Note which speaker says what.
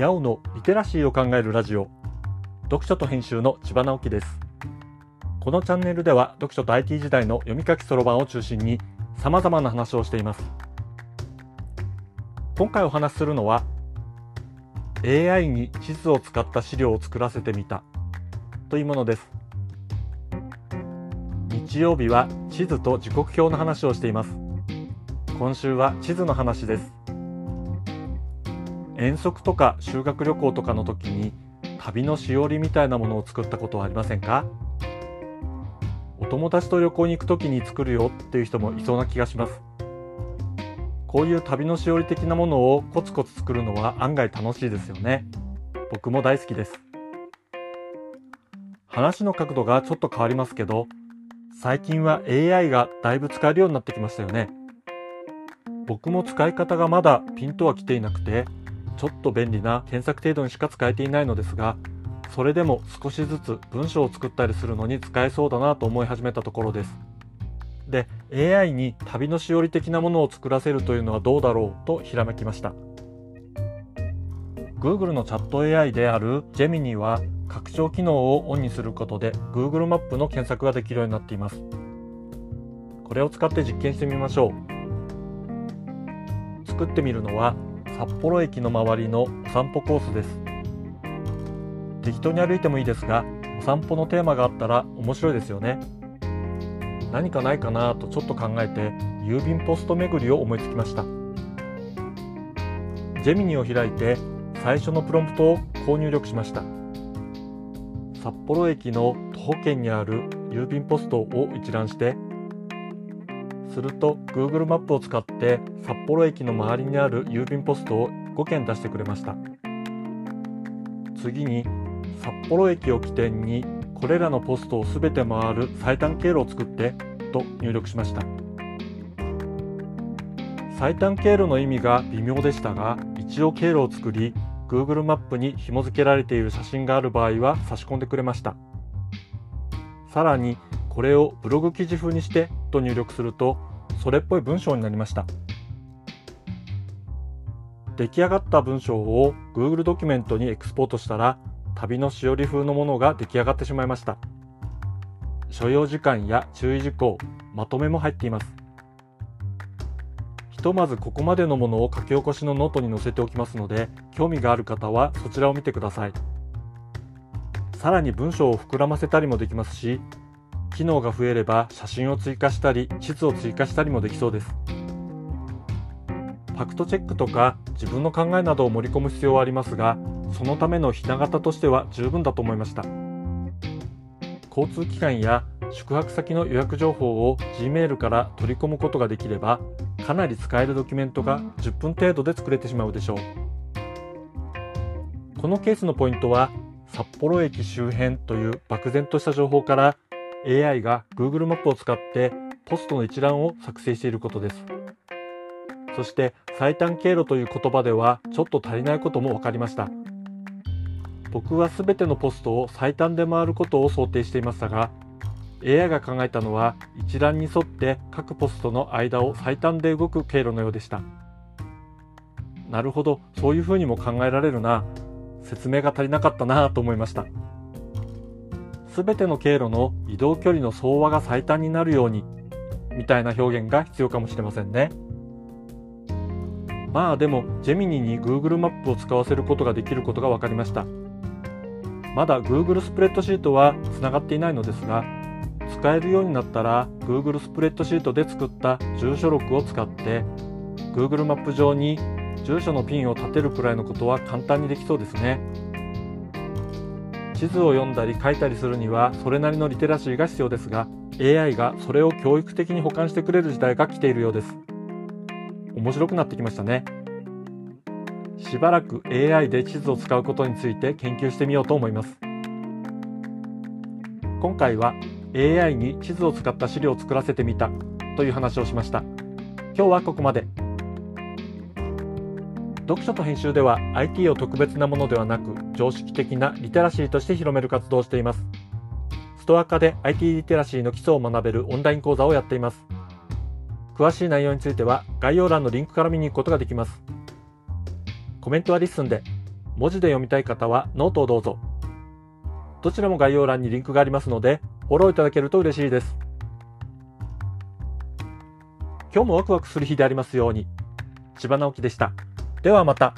Speaker 1: にゃおのリテラシーを考えるラジオ。読書と編集の千葉直樹です。このチャンネルでは読書と IT 時代の読み書きそろばんを中心に様々な話をしています。今回お話しするのは AI に地図を使った資料を作らせてみたというものです。日曜日は地図と時刻表の話をしています。今週は地図の話です。遠足とか修学旅行とかの時に旅のしおりみたいなものを作ったことはありませんか？お友達と旅行に行く時に作るよっていう人もいそうな気がします。こういう旅のしおり的なものをコツコツ作るのは案外楽しいですよね。僕も大好きです。話の角度がちょっと変わりますけど最近は AI がだいぶ使えるようになってきましたよね。僕も使い方がまだピンとは来ていなくてちょっと便利な検索程度にしか使えていないのですがそれでも少しずつ文章を作ったりするのに使えそうだなと思い始めたところです。で AI に旅のしおり的なものを作らせるというのはどうだろうとひらめきました。Google のチャット AI である Gemini は拡張機能をオンにすることで Google マップの検索ができるようになっています。これを使って実験してみましょう。作ってみるのは札幌駅の周りのお散歩コースです。適当に歩いてもいいですがお散歩のテーマがあったら面白いですよね。何かないかなとちょっと考えて郵便ポスト巡りを思いつきました。ジェミニを開いて最初のプロンプトをこう入力しました。札幌駅の徒歩圏にある郵便ポストを一覧してすると Google マップを使って札幌駅の周りにある郵便ポストを5件出してくれました。次に札幌駅を起点にこれらのポストを全て回る最短経路を作ってと入力しました。最短経路の意味が微妙でしたが一応経路を作り Google マップに紐付けられている写真がある場合は差し込んでくれました。さらにこれをブログ記事風にしてと入力するとそれっぽい文章になりました。出来上がった文章を Google ドキュメントにエクスポートしたら旅のしおり風のものが出来上がってしまいました。所要時間や注意事項まとめも入っています。ひとまずここまでのものを書き起こしのノートに載せておきますので興味がある方はそちらを見てください。さらに文章を膨らませたりもできますし機能が増えれば写真を追加したり地図を追加したりもできそうです。ファクトチェックとか自分の考えなどを盛り込む必要はありますがそのためのひな形としては十分だと思いました。交通機関や宿泊先の予約情報を Gmail から取り込むことができればかなり使えるドキュメントが10分程度で作れてしまうでしょう。このケースのポイントは札幌駅周辺という漠然とした情報から AI が Google マップを使ってポストの一覧を作成していることです。そして最短経路という言葉ではちょっと足りないことも分かりました。僕は全てのポストを最短で回ることを想定していましたが AI が考えたのは一覧に沿って各ポストの間を最短で動く経路のようでした。なるほどそういうふうにも考えられるな。説明が足りなかったなと思いました。全ての経路の移動距離の総和が最短になるようにみたいな表現が必要かもしれませんね。まあでもジェミニに Google マップを使わせることができることが分かりました。まだ Google スプレッドシートはつながっていないのですが使えるようになったら Google スプレッドシートで作った住所録を使って Google マップ上に住所のピンを立てるくらいのことは簡単にできそうですね。地図を読んだり書いたりするにはそれなりのリテラシーが必要ですが AI がそれを教育的に保管してくれる時代が来ているようです。面白くなってきましたね。しばらく AI で地図を使うことについて研究してみようと思います。今回は AI に地図を使った資料を作らせてみたという話をしました。今日はここまで。読書と編集では IT を特別なものではなく常識的なリテラシーとして広める活動をしていますストア化で IT リテラシーの基礎を学べるオンライン講座をやっています詳しい内容については概要欄のリンクから見に行くことができますコメントは LISTEN で文字で読みたい方はノートをどうぞ。どちらも概要欄にリンクがありますので、フォローいただけると嬉しいです。今日もワクワクする日でありますように。千葉直樹でした。ではまた。